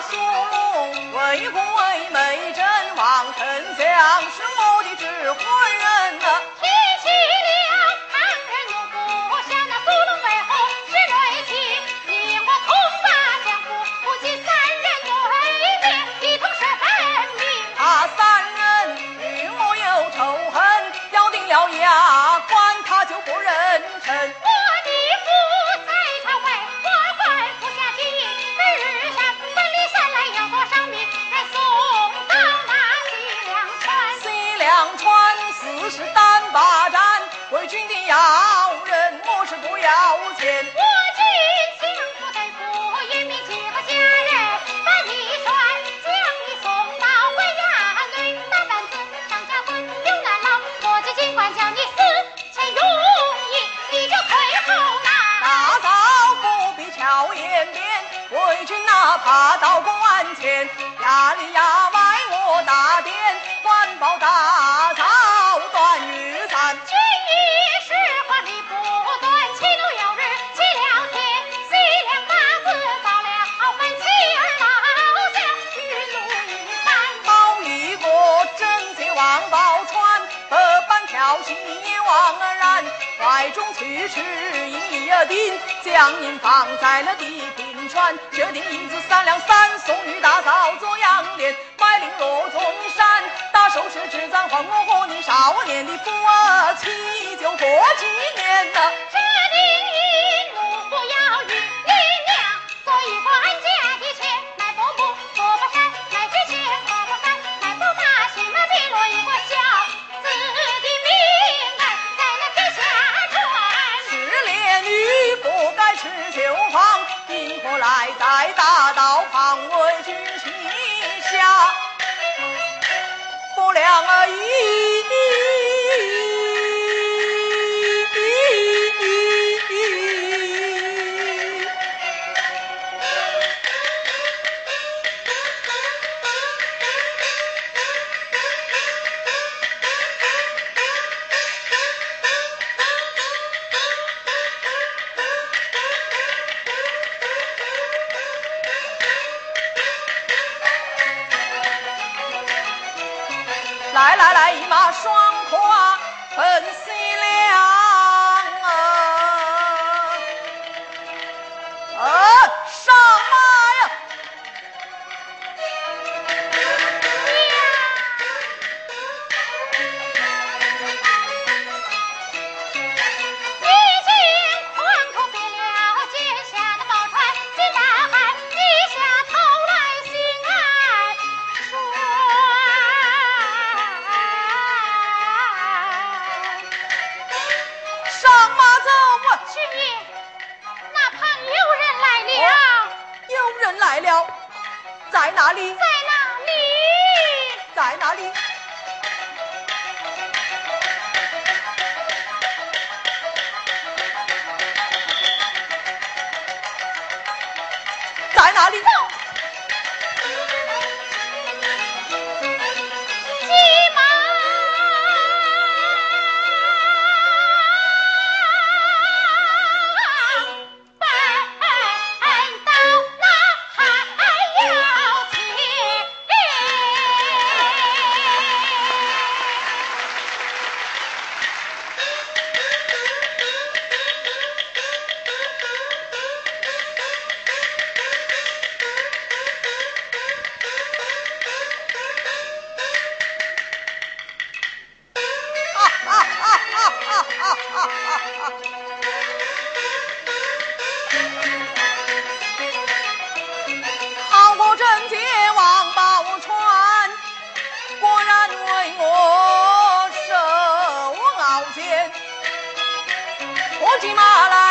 苏龙为官为美政，王丞相是我的指挥人呐。要钱。我军相不对付，严明几个家人把你拴，将你送到关衙内，大担子上家滚有难劳，我就尽管将你死前容易，你就退后拿。大嫂不必巧言辩，为君哪怕到公安前，衙里衙般调戏也枉然。怀中去世一儿定，将您放在了地平川，决定银子三两三送与大嫂做养脸，买绫罗中山，打首饰置簪还我和你少年的夫妻就过几年。来在大道旁为君行下？不良而已。双哪里？在哪里？在哪里？在哪里？骑马来